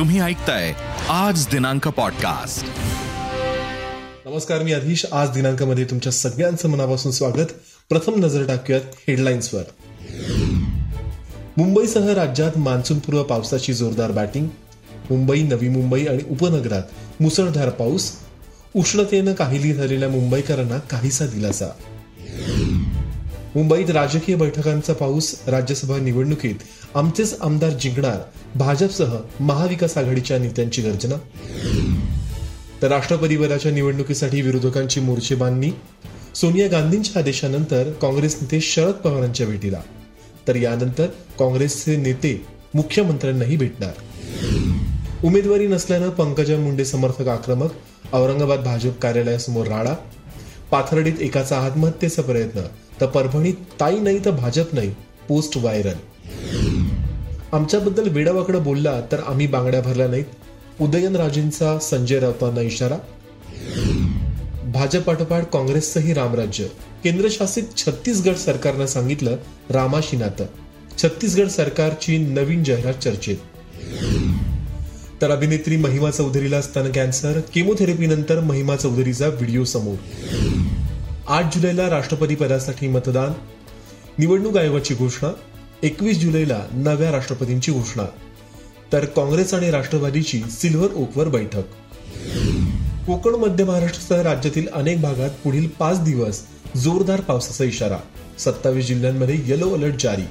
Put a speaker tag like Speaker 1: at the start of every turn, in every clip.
Speaker 1: तुम्ही ऐकताय आज दिनांक पॉडकास्ट
Speaker 2: नमस्कार मी अधीश आज दिनांकामध्ये तुमच्या सगळ्यांचं मनापासून स्वागत. प्रथम नजर टाकूयात हेडलाईन्सवर मुंबईसह राज्यात मान्सूनपूर्व पावसाची जोरदार बॅटिंग. मुंबई नवी मुंबई आणि उपनगरात मुसळधार पाऊस. उष्णतेनं काहिली झालेल्या मुंबईकरांना काहीसा दिलासा. मुंबईत राजकीय बैठकांचा पाऊस राज्यसभा निवडणुकीत आमचेच आमदार जिंकणार भाजपसह महाविकास आघाडीच्या नेत्यांची गर्जना? तर राष्ट्रपती पदाच्या निवडणुकीसाठी विरोधकांची मोर्चेबांधणी सोनिया गांधींच्या आदेशानंतर काँग्रेस नेते शरद पवारांच्या भेटीला. तर यानंतर काँग्रेसचे नेते मुख्यमंत्र्यांनाही भेटणार. उमेदवारी नसल्यानं पंकजा मुंडे समर्थक आक्रमक औरंगाबाद भाजप कार्यालयासमोर राडा. पाथर्डीत एकाचा आत्महत्येचा प्रयत्न तर परभणीत ताई नाही तर भाजप नाही पोस्ट व्हायरल. आमच्याबद्दल वेडावाकडं बोलला तर आम्ही बांगड्या भरल्या नाहीत. उदयनराजेंचा संजय राऊतांना इशारा. भाजपाठोपाठ काँग्रेसचंही रामराज्य. केंद्रशासित छत्तीसगड सरकारनं सांगितलं रामाशी नातं छत्तीसगड सरकारची नवीन जाहिरात चर्चेत. तर अभिनेत्री महिमा चौधरीला स्तन कॅन्सर केमोथेरपी नंतर महिमा चौधरीचा व्हिडिओ समोर. आठ जुलैला राष्ट्रपती पदासाठी मतदान. निवडणूक आयोगाची घोषणा. एकवीस जुलैला नव्या राष्ट्रपतींची घोषणा. तर काँग्रेस आणि राष्ट्रवादीची सिल्व्हर ओकवर बैठक. कोकण मध्य महाराष्ट्रासह राज्यातील अनेक भागात पुढील पाच दिवस जोरदार पावसाचा इशारा. सत्तावीस जिल्ह्यांमध्ये येलो अलर्ट जारी.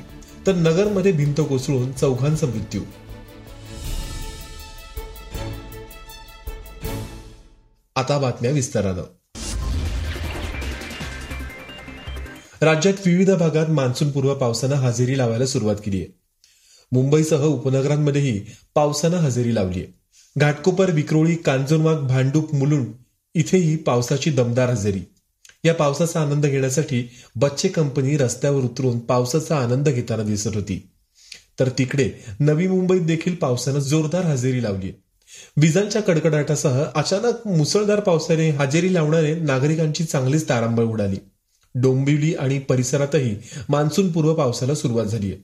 Speaker 2: तर नगरमध्ये भिंत कोसळून चौघांचा मृत्यू. आता बातम्या विस्तारानं. राज्यात विविध भागात मान्सूनपूर्व पावसानं हजेरी लावायला सुरुवात केली आहे मुंबईसह उपनगरांमध्येही पावसानं हजेरी लावली आहे घाटकोपर विक्रोळी कांजूरमाग भांडूप मुलुंड इथेही पावसाची दमदार हजेरी. या पावसाचा आनंद घेण्यासाठी बच्चे कंपनी रस्त्यावर उतरून पावसाचा आनंद घेताना दिसत होती. तर तिकडे नवी मुंबईत देखील पावसानं जोरदार हजेरी लावली विजांच्या कडकडाटासह अचानक मुसळधार पावसाने हजेरी लावणारे नागरिकांची चांगलीच तारांबळ उडाली. डोंबिवली आणि परिसरातही मान्सूनपूर्व पावसाला सुरुवात झाली आहे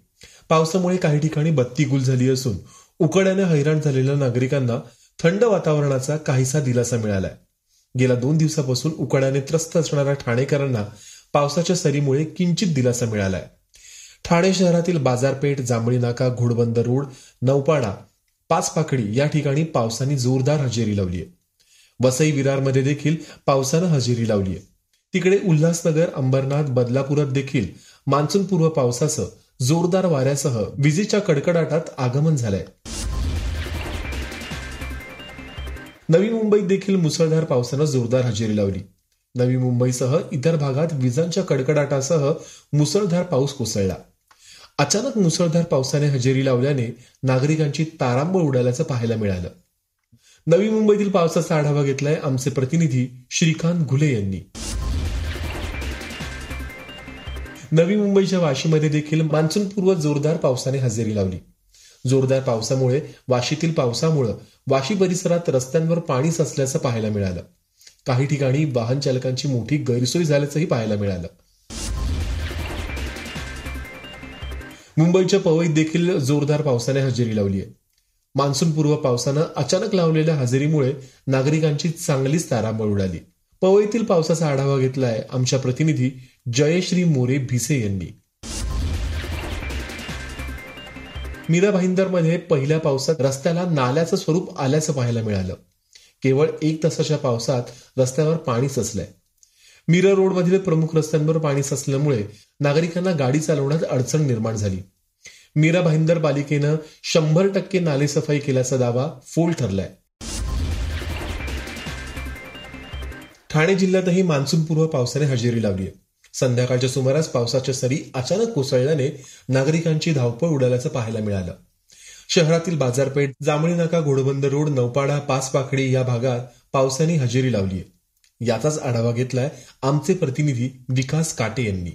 Speaker 2: पावसामुळे काही ठिकाणी बत्ती गुल झाली असून उकड्याने हैराण झालेल्या नागरिकांना थंड वातावरणाचा काहीसा दिलासा मिळालाय. गेल्या दोन दिवसापासून उकड्याने त्रस्त असणाऱ्या ठाणेकरांना पावसाच्या सरीमुळे किंचित दिलासा मिळालाय. ठाणे शहरातील बाजारपेठ जांभळी नाका घोडबंदर रोड नौपाडा पाच पाकडी या ठिकाणी पावसाने जोरदार हजेरी लावली आहे वसई विरारमध्ये देखील पावसानं हजेरी लावली आहे तिकडे उल्हासनगर अंबरनाथ बदलापुरात देखील मान्सूनपूर्व पावसाचं जोरदार वाऱ्यासह विजेच्या कडकडाटात आगमन झालंय. नवी मुंबईत देखील मुसळधार पावसानं जोरदार हजेरी लावली. नवी मुंबईसह इतर भागात विजांच्या कडकडाटासह मुसळधार पाऊस कोसळला. अचानक मुसळधार पावसाने हजेरी लावल्याने नागरिकांची तारांबळ उडाल्याचं पाहायला मिळालं. नवी मुंबईतील पावसाचा आढावा घेतलाय आमचे प्रतिनिधी श्रीकांत घुले यांनी. नवी मुंबईच्या वाशीमध्ये देखील मान्सूनपूर्व जोरदार पावसाने हजेरी लावली. जोरदार पावसामुळे वाशीतील पावसामुळे वाशी परिसरात रस्त्यांवर पाणी साचल्याचं पाहायला मिळालं. काही ठिकाणी वाहन चालकांची मोठी गैरसोय झाल्याचंही पाहायला मिळालं. मुंबईच्या पवईत देखील जोरदार पावसाने हजेरी लावली आहे. मान्सूनपूर्व पावसानं अचानक लावलेल्या हजेरीमुळे नागरिकांची चांगलीच तारांबळ उडाली. पवईतील पावसाचा आढावा घेतलाय आमच्या प्रतिनिधी जयश्री मोरे भिसे यांनी. मीरा भाईंदरमध्ये पहिल्या पावसात रस्त्याला नाल्याचं स्वरूप आल्याचं पाहायला मिळालं. केवळ एक तासाच्या पावसात रस्त्यावर पाणी सचलंय. मीरा रोडमधील प्रमुख रस्त्यांवर पाणी सचल्यामुळे नागरिकांना गाडी चालवण्यात अडचण निर्माण झाली. मीरा भाईंदर पालिकेनं शंभर टक्के नालेसफाई केल्याचा दावा फोल ठरलाय. ठाणे जिल्ह्यातही मान्सूनपूर्व पावसाने हजेरी लावली आहे संध्याकाळच्या सुमारास पावसाच्या सरी अचानक कोसळल्याने नागरिकांची धावपळ उडाल्याचं पाहायला मिळालं. शहरातील बाजारपेठ जांभळी नाका घोडबंद रोड नौपाडा पाचपाखडी या भागात पावसाने हजेरी लावली आहे याचाच आढावा घेतलाय आमचे प्रतिनिधी विकास काटे यांनी.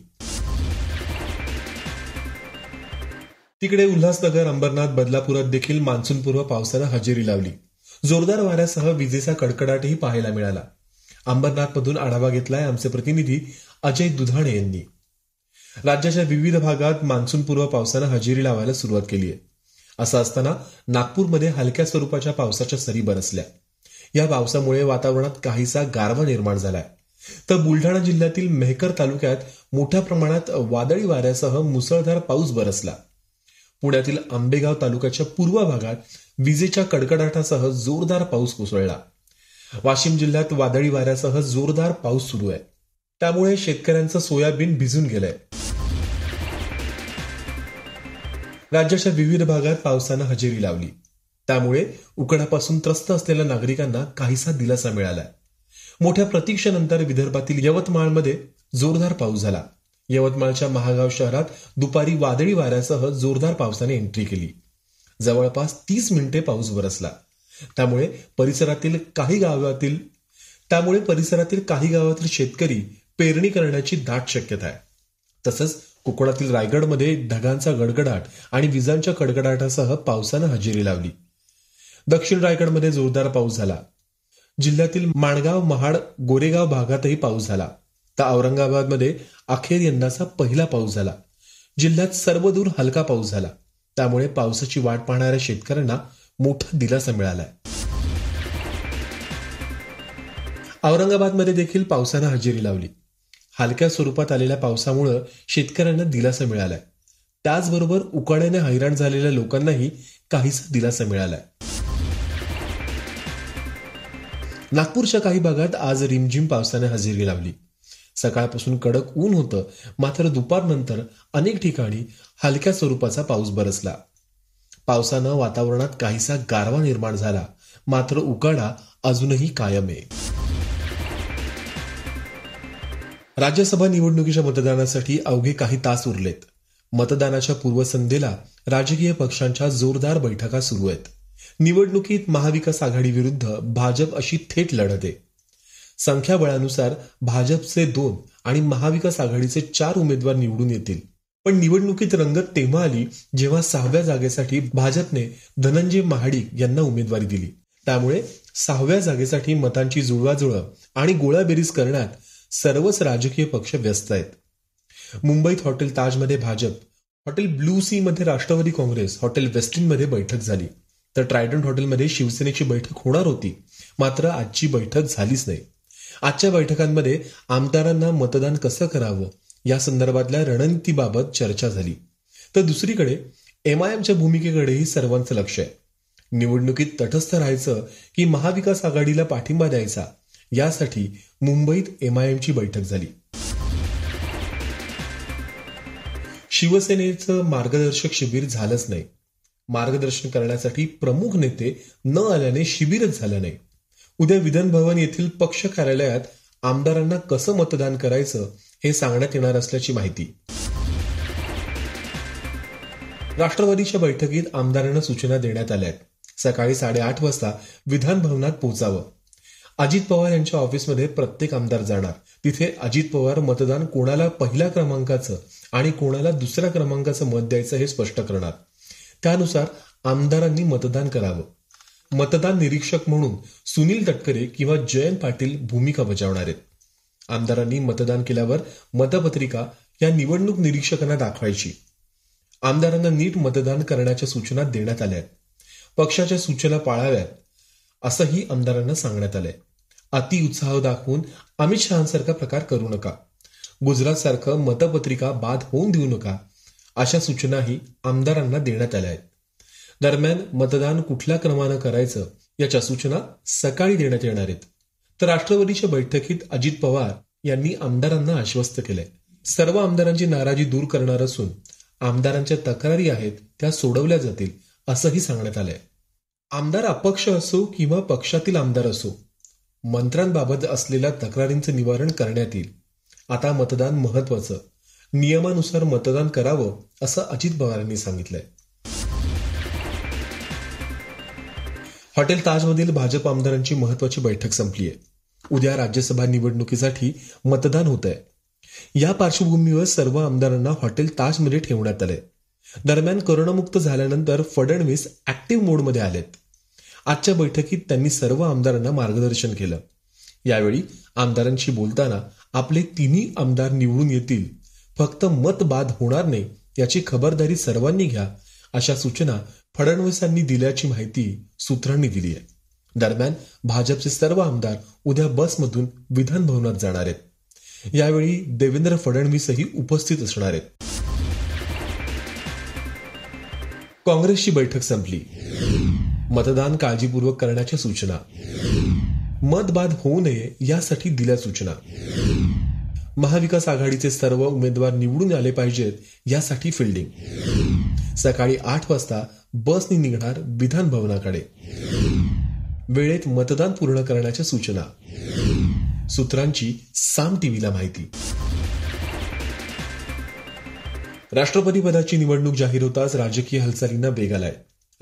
Speaker 2: तिकडे उल्हासनगर अंबरनाथ बदलापुरात देखील मान्सूनपूर्व पावसानं हजेरी लावली. जोरदार वाऱ्यासह विजेचा कडकडाटही पाहायला मिळाला. अंबरनाथमधून आढावा घेतलाय आमचे प्रतिनिधी अजय दुधाणे यांनी. राज्याच्या विविध भागात मान्सूनपूर्व पावसानं हजेरी लावायला सुरुवात केली आहे. असं असताना नागपूरमध्ये हलक्या स्वरूपाच्या पावसाच्या सरी बरसल्या. या पावसामुळे वातावरणात काहीसा गारवा निर्माण झालाय. तर बुलढाणा जिल्ह्यातील मेहकर तालुक्यात मोठ्या प्रमाणात वादळी वाऱ्यासह मुसळधार पाऊस बरसला. पुण्यातील आंबेगाव तालुक्याच्या पूर्व भागात विजेच्या कडकडाटासह जोरदार पाऊस कोसळला. वाशिम जिल्ह्यात वादळी वाऱ्यासह जोरदार पाऊस सुरू आहे. त्यामुळे शेतकऱ्यांचं सोयाबीन भिजून गेलंय. राज्याच्या विविध भागात पावसानं हजेरी लावली. त्यामुळे उकडापासून त्रस्त असलेल्या नागरिकांना काहीसा दिलासा मिळाला मोठ्या प्रतीक्षेनंतर विदर्भातील यवतमाळमध्ये जोरदार पाऊस झाला. यवतमाळच्या महागाव शहरात दुपारी वादळी वाऱ्यासह जोरदार पावसाने एंट्री केली. जवळपास तीस मिनिटे पाऊस बरसला त्यामुळे परिसरातील काही गावातील त्यामुळे परिसरातील काही गावातील शेतकरी पेरणी करण्याची दाट शक्यता आहे. तसंच कोकणातील रायगडमध्ये ढगांचा गडगडाट आणि विजांच्या कडकडाटासह पावसानं हजेरी लावली. दक्षिण रायगडमध्ये जोरदार पाऊस झाला. जिल्ह्यातील माणगाव महाड गोरेगाव भागातही पाऊस झाला. तर औरंगाबादमध्ये अखेर यंदाचा पहिला पाऊस झाला. जिल्ह्यात सर्वदूर हलका पाऊस झाला. त्यामुळे पावसाची वाट पाहणाऱ्या शेतकऱ्यांना मोठा दिलासा मिळालाय. औरंगाबादमध्ये देखील पावसानं हजेरी लावली. हलक्या स्वरूपात आलेल्या पावसामुळे शेतकऱ्यांना दिलासा मिळालाय. त्याचबरोबर उकाड्याने हैराण झालेल्या लोकांनाही काहीसा दिलासा मिळालाय. नागपूरच्या काही भागात आज रिमझिम पावसाने हजेरी लावली. सकाळपासून कडक ऊन होतं. मात्र दुपारनंतर अनेक ठिकाणी हलक्या स्वरूपाचा पाऊस बरसला. पावसानं वातावरणात काहीसा गारवा निर्माण झाला. मात्र उकाडा अजूनही कायम आहे. राज्यसभा निवडणुकीच्या मतदानासाठी अवघे काही तास उरलेत. मतदानाच्या पूर्वसंध्येला राजकीय पक्षांच्या जोरदार बैठका सुरू आहेत. निवडणुकीत महाविकास आघाडी विरुद्ध भाजप अशी थेट लढत. आहे संख्याबळानुसार भाजपचे दोन आणि महाविकास आघाडीचे चार उमेदवार निवडून येतील. पण निवडणुकीत रंगत तेव्हा आली जेव्हा सहाव्या जागेसाठी भाजपने धनंजय महाडिक यांना उमेदवारी दिली. त्यामुळे सहाव्या जागेसाठी मतांची जुळवाजुळव आणि गोळाबेरीज करण्यात सर्वच राजकीय पक्ष व्यस्त आहेत. मुंबईत हॉटेल ताजमध्ये भाजप हॉटेल ब्लू सी मध्ये राष्ट्रवादी काँग्रेस हॉटेल वेस्टिनमध्ये बैठक झाली. तर ट्रायडंट हॉटेलमध्ये शिवसेनेची बैठक होणार होती मात्र आजची बैठक झालीच नाही. आजच्या बैठकांमध्ये आमदारांना मतदान कसं करावं या संदर्भातल्या रणनीतीबाबत चर्चा झाली. तर दुसरीकडे एमआयएमच्या भूमिकेकडेही सर्वांचं लक्ष आहे. निवडणुकीत तटस्थ राहायचं की महाविकास आघाडीला पाठिंबा द्यायचा यासाठी मुंबईत एमआयएमची बैठक झाली. शिवसेनेचं मार्गदर्शक शिबिर झालंच नाही. मार्गदर्शन करण्यासाठी प्रमुख नेते न आल्याने शिबिरच झालं नाही. उद्या विधान भवन येथील पक्ष कार्यालयात आमदारांना कसं मतदान करायचं हे सांगण्यात येणार असल्याची माहिती. राष्ट्रवादीच्या बैठकीत आमदारांना सूचना देण्यात आल्या आहेत सकाळी साडेआठ वाजता विधान भवनात पोहोचावं. अजित पवार यांच्या ऑफिसमध्ये प्रत्येक आमदार जाणार. तिथे अजित पवार मतदान कोणाला पहिल्या क्रमांकाचं आणि कोणाला दुसऱ्या क्रमांकाचं मत द्यायचं हे स्पष्ट करणार. त्यानुसार आमदारांनी मतदान करावं. मतदान निरीक्षक म्हणून सुनील तटकरे किंवा जयंत पाटील भूमिका बजावणार आहेत. आमदारांनी मतदान केल्यावर मतपत्रिका या निवडणूक निरीक्षकांना दाखवायची. आमदारांना नीट मतदान करण्याच्या सूचना देण्यात आल्या आहेत. पक्षाच्या सूचना पाळाव्यात असंही आमदारांना सांगण्यात आलंय. अति उत्साह दाखवून अमित शहासारखा प्रकार करू नका. गुजरात सारखं मतपत्रिका बाद होऊन देऊ नका अशा सूचनाही आमदारांना देण्यात आल्या आहेत. दरम्यान मतदान कुठल्या क्रमानं करायचं याच्या सूचना सकाळी देण्यात येणार आहेत. तर राष्ट्रवादीच्या बैठकीत अजित पवार यांनी आमदारांना आश्वस्त केलंय. सर्व आमदारांची नाराजी दूर करणार असून आमदारांच्या तक्रारी आहेत त्या सोडवल्या जातील असंही सांगण्यात आलंय. आमदार अपक्ष असो किंवा पक्षातील आमदार असो मंत्र्यांबाबत असलेल्या तक्रारींचं निवारण करण्यात येईल. आता मतदान महत्वाचं नियमानुसार मतदान करावं असं अजित पवारांनी सांगितलंय. हॉटेल ताजमधील भाजप आमदारांची महत्वाची बैठक संपली आहे उद्या राज्यसभा निवडणुकीसाठी मतदान होत आहे या पार्श्वभूमीवर सर्व आमदारांना हॉटेल ताजमध्ये ठेवण्यात आलंय. दरम्यान करोनामुक्त झाल्यानंतर फडणवीस ऍक्टिव्ह मोडमध्ये आलेत. आजच्या बैठकीत त्यांनी सर्व आमदारांना मार्गदर्शन केलं. यावेळी आमदारांशी बोलताना आपले तिन्ही आमदार निवडून येतील. फक्त मत बाद होणार नाही याची खबरदारी सर्वांनी घ्या अशा सूचना फडणवीसांनी दिल्याची माहिती सूत्रांनी दिली आहे. दरम्यान भाजपचे सर्व आमदार उद्या बसमधून विधान भवनात जाणार आहेत. यावेळी देवेंद्र फडणवीसही उपस्थित असणार आहेत. काँग्रेसची बैठक संपली. मतदान काळजीपूर्वक करण्याच्या सूचना. मतबाद होऊ नये यासाठी दिल्या सूचना. महाविकास आघाडीचे सर्व उमेदवार निवडून आले पाहिजेत यासाठी फिल्डिंग सकाळी आठ वाजता बसनी निघणार विधान भवनाकडे. वेळेत मतदान पूर्ण करण्याच्या सूचना. सूत्रांची साम टीव्हीला माहिती. राष्ट्रपती पदाची निवडणूक जाहीर होताच राजकीय हालचालींना वेग आलाय.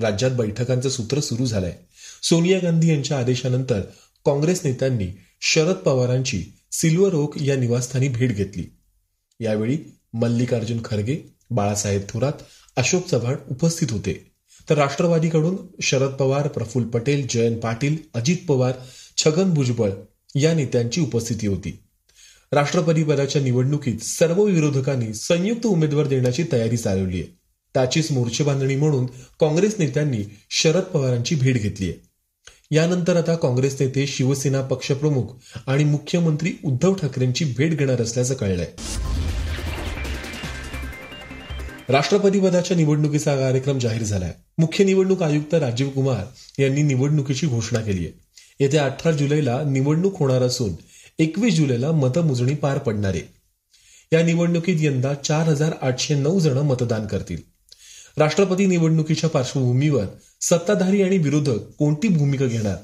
Speaker 2: राज्यात बैठकांचं सूत्र सुरू झालंय. सोनिया गांधी यांच्या आदेशानंतर काँग्रेस नेत्यांनी शरद पवारांची सिल्वर ओक या निवासस्थानी भेट घेतली. यावेळी मल्लिकार्जुन खरगे बाळासाहेब थोरात अशोक चव्हाण उपस्थित होते. तर राष्ट्रवादीकडून शरद पवार प्रफुल्ल पटेल जयंत पाटील अजित पवार छगन भुजबळ या नेत्यांची उपस्थिती होती. राष्ट्रपती पदाच्या निवडणुकीत सर्व विरोधकांनी संयुक्त उमेदवार देण्याची तयारी चालवली आहे त्याचीच मोर्चे बांधणी म्हणून काँग्रेस नेत्यांनी शरद पवारांची भेट घेतली आहे. यानंतर आता काँग्रेस नेते शिवसेना पक्षप्रमुख आणि मुख्यमंत्री उद्धव ठाकरेंची भेट घेणार असल्याचं कळलंय. राष्ट्रपती पदाच्या निवडणुकीचा कार्यक्रम जाहीर झालाय. मुख्य निवडणूक आयुक्त राजीव कुमार यांनी निवडणुकीची घोषणा केली आहे. येत्या अठरा जुलैला निवडणूक होणार असून एकवीस जुलैला मतमोजणी पार पडणार आहे. या निवडणुकीत यंदा चार हजार आठशे नऊ जण मतदान करतील. राष्ट्रपती निवडणुकीच्या पार्श्वभूमीवर सत्ताधारी आणि विरोधक कोणती भूमिका घेणार?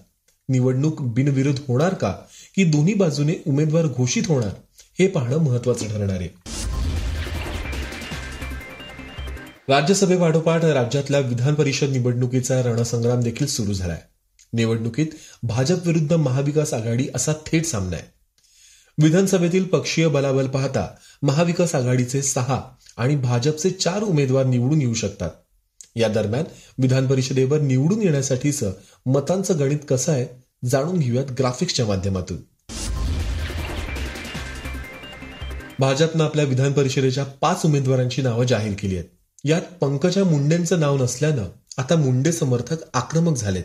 Speaker 2: निवडणूक बिनविरोध होणार का? की दोन्ही बाजूने उमेदवार घोषित होणार? हे पाहणं महत्वाचं ठरणार आहे. राज्यसभेपाठोपाठ राज्यातल्या विधान परिषद निवडणुकीचा रणसंग्राम देखील सुरू झालाय. निवडणुकीत भाजप विरुद्ध महाविकास आघाडी असा थेट सामना आहे. विधानसभेतील पक्षीय बलाबल पाहता महाविकास आघाडीचे सहा आणि भाजपचे चार उमेदवार निवडून येऊ शकतात. या दरम्यान विधान परिषदेवर निवडून येण्यासाठीचं मतांचं गणित कसं आहे जाणून घेऊयात ग्राफिक्सच्या माध्यमातून. भाजपनं आपल्या विधान परिषदेच्या पाच उमेदवारांची नावं जाहीर केली आहेत. यात पंकजा मुंडेंचं नाव नसल्यानं आता मुंडे समर्थक आक्रमक झालेत.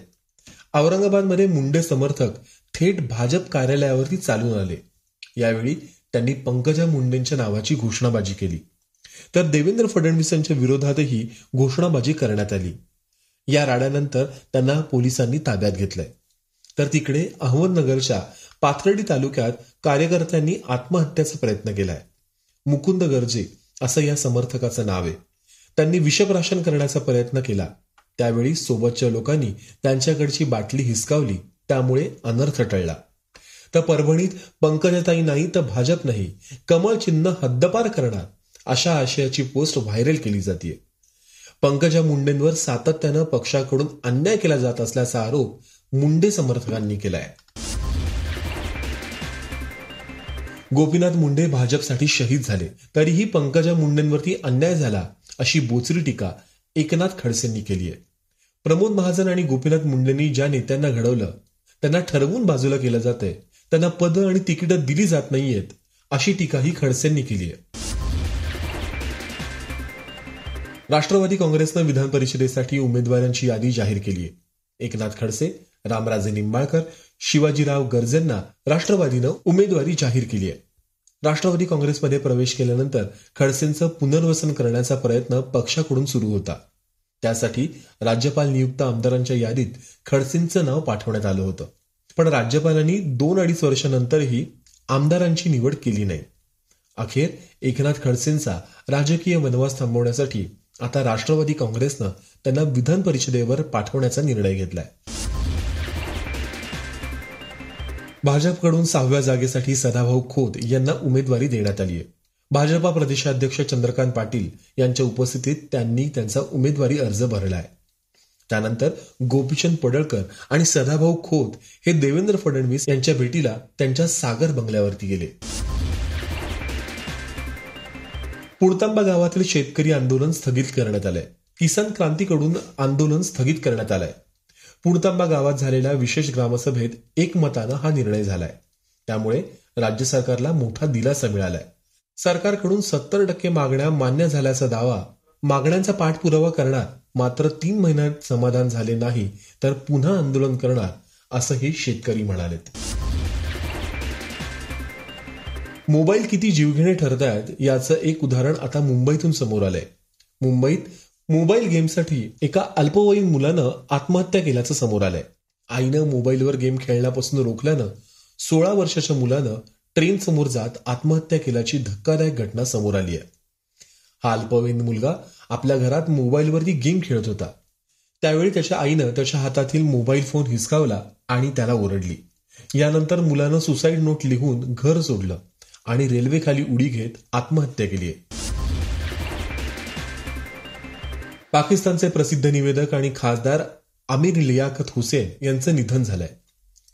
Speaker 2: औरंगाबादमध्ये मुंडे समर्थक थेट भाजप कार्यालयावरती चालून आले. यावेळी त्यांनी पंकजा मुंडेंच्या नावाची घोषणाबाजी केली. तर देवेंद्र फडणवीसांच्या विरोधातही घोषणाबाजी करण्यात आली. या राड्यानंतर त्यांना पोलिसांनी ताब्यात घेतलंय. तर तिकडे अहमदनगरच्या पाथर्डी तालुक्यात कार्यकर्त्यांनी आत्महत्याचा प्रयत्न केलाय. मुकुंद गर्जे असं या समर्थकाचं नाव आहे. त्यांनी विषप्राशन करण्याचा प्रयत्न केला. त्यावेळी सोबतच्या लोकांनी त्यांच्याकडची बाटली हिसकावली. त्यामुळे अनर्थ टळला. तर परभणीत पंकजाताई नाही तर भाजप नाही. कमळ चिन्ह हद्दपार करणार. अशा आशयाची पोस्ट व्हायरल केली जाते पंकजा मुंडेंवर सातत्यानं पक्षाकडून अन्याय केला जात असल्याचा आरोप मुंडे समर्थकांनी केलाय. गोपीनाथ मुंडे भाजपसाठी शहीद झाले. तरीही पंकजा मुंडेंवरती अन्याय झाला अशी बोचरी टीका एकनाथ खडसेंनी केली आहे. प्रमोद महाजन आणि गोपीनाथ मुंडेंनी ज्या नेत्यांना घडवलं त्यांना ठरवून बाजूला केलं जातंय. त्यांना पद आणि तिकीटं दिली जात नाहीयेत अशी टीकाही खडसेंनी केली आहे. राष्ट्रवादी काँग्रेसनं विधान परिषदेसाठी उमेदवारांची यादी जाहीर केली आहे. एकनाथ खडसे रामराजे निंबाळकर शिवाजीराव गर्जेंना राष्ट्रवादीनं उमेदवारी जाहीर केली आहे. राष्ट्रवादी काँग्रेसमध्ये प्रवेश केल्यानंतर खडसेंचं पुनर्वसन करण्याचा प्रयत्न पक्षाकडून सुरू होता. त्यासाठी राज्यपाल नियुक्त आमदारांच्या यादीत खडसेंचं नाव पाठवण्यात आलं होतं. पण राज्यपालांनी दोन अडीच वर्षानंतरही आमदारांची निवड केली नाही. अखेर एकनाथ खडसेंचा राजकीय वनवास थांबवण्यासाठी आता राष्ट्रवादी काँग्रेसनं त्यांना विधान परिषदेवर पाठवण्याचा निर्णय घेतलाय. भाजपकडून सहाव्या जागेसाठी सदाभाऊ खोत यांना उमेदवारी देण्यात आली आहे. भाजपा प्रदेशाध्यक्ष चंद्रकांत पाटील यांच्या उपस्थितीत त्यांनी त्यांचा उमेदवारी अर्ज भरलाय. त्यानंतर गोपीचंद पडळकर आणि सदाभाऊ खोत हे देवेंद्र फडणवीस यांच्या भेटीला त्यांच्या सागर बंगल्यावरती गेले. पुणतांबा गावातील शेतकरी आंदोलन स्थगित करण्यात आलंय. किसान क्रांतीकडून आंदोलन स्थगित करण्यात आलंय. पुणतांबा गावात झालेल्या विशेष ग्रामसभेत एकमतानं हा निर्णय झालाय. त्यामुळे राज्य सरकारला मोठा दिलासा मिळालाय. सरकारकडून सत्तर टक्के मागण्या मान्य झाल्याचा दावा मागण्यांचा पाठपुरावा करणार मात्र तीन महिन्यात समाधान झाले नाही तर पुन्हा आंदोलन करणार असं हे शेतकरी म्हणालेत. मोबाईल किती जीवघेणे ठरत आहेत याचं एक उदाहरण आता मुंबईतून समोर आलंय. मुंबईत मोबाईल गेमसाठी एका अल्पवयीन मुलानं आत्महत्या केल्याचं समोर आलंय. आईनं मोबाईलवर गेम खेळण्यापासून रोखल्यानं सोळा वर्षाच्या मुलानं ट्रेन समोर जात आत्महत्या केल्याची धक्कादायक घटना समोर आली आहे हा अल्पवयीन मुलगा आपल्या घरात मोबाईलवरती गेम खेळत होता. त्यावेळी त्याच्या आईनं त्याच्या हातातील मोबाईल फोन हिसकावला आणि त्याला ओरडली. यानंतर मुलानं सुसाईड नोट लिहून घर सोडलं आणि रेल्वेखाली उडी घेत आत्महत्या केली आहे. पाकिस्तानचे प्रसिद्ध निवेदक आणि खासदार आमिर लियाकत हुसेन यांचं निधन झालंय.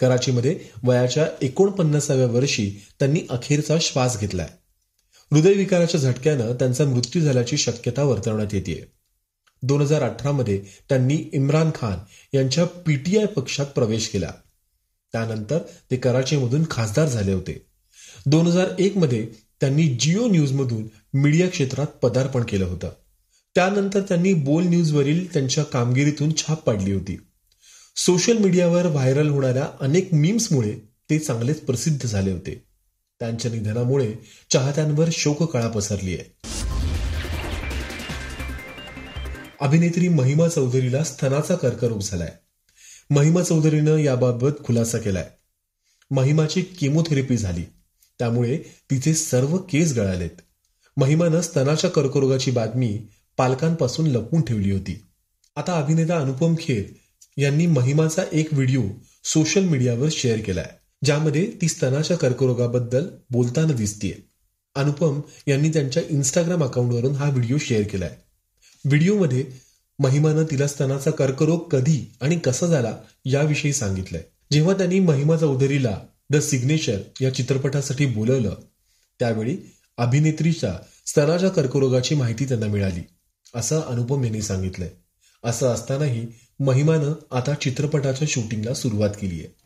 Speaker 2: कराचीमध्ये वयाच्या एकोणपन्नासाव्या वर्षी त्यांनी अखेरचा श्वास घेतलाय. हृदयविकाराच्या झटक्यानं त्यांचा मृत्यू झाल्याची शक्यता वर्तवण्यात येते दोन हजार अठरामध्ये त्यांनी इम्रान खान यांच्या पीटीआय पक्षात प्रवेश केला. त्यानंतर ते कराचीमधून खासदार झाले होते. दोन हजार एक मध्ये त्यांनी जिओ न्यूजमधून मीडिया क्षेत्रात पदार्पण केलं होतं. त्यानंतर त्यांनी बोल न्यूजवरील त्यांच्या कामगिरीतून छाप पाडली होती. सोशल मीडियावर व्हायरल होणाऱ्या अनेक मीम्समुळे ते चांगलेच प्रसिद्ध झाले होते. त्यांच्या निधनामुळे चाहत्यांवर शोककळा पसरली आहे. अभिनेत्री महिमा चौधरीला स्तनाचा कर्करोग झालाय. महिमा चौधरीनं याबाबत खुलासा केलाय. महिमाची किमोथेरपी झाली. त्यामुळे तिचे सर्व केस गळालेत. महिमानं स्तनाच्या कर्करोगाची बातमी पालकांपासून लपवून ठेवली होती. आता अभिनेता अनुपम खेर यांनी महिमाचा एक व्हिडिओ सोशल मीडियावर शेअर केलाय. ज्यामध्ये ती स्तनाच्या कर्करोगाबद्दल बोलताना दिसतीये. अनुपम यांनी त्यांच्या इन्स्टाग्राम अकाउंटवरून हा व्हिडिओ शेअर केलाय. व्हिडिओमध्ये महिमानं तिला स्तनाचा कर्करोग कधी आणि कसा झाला याविषयी सांगितलंय. जेव्हा त्यांनी महिमा चौधरीला द सिग्नेचर या चित्रपटासाठी बोलवलं त्यावेळी अभिनेत्रीच्या स्तनाच्या कर्करोगाची माहिती त्यांना मिळाली असं अनुपम यांनी सांगितलंय. असं असतानाही महिमानं आता चित्रपटाच्या शूटिंगला सुरुवात केली आहे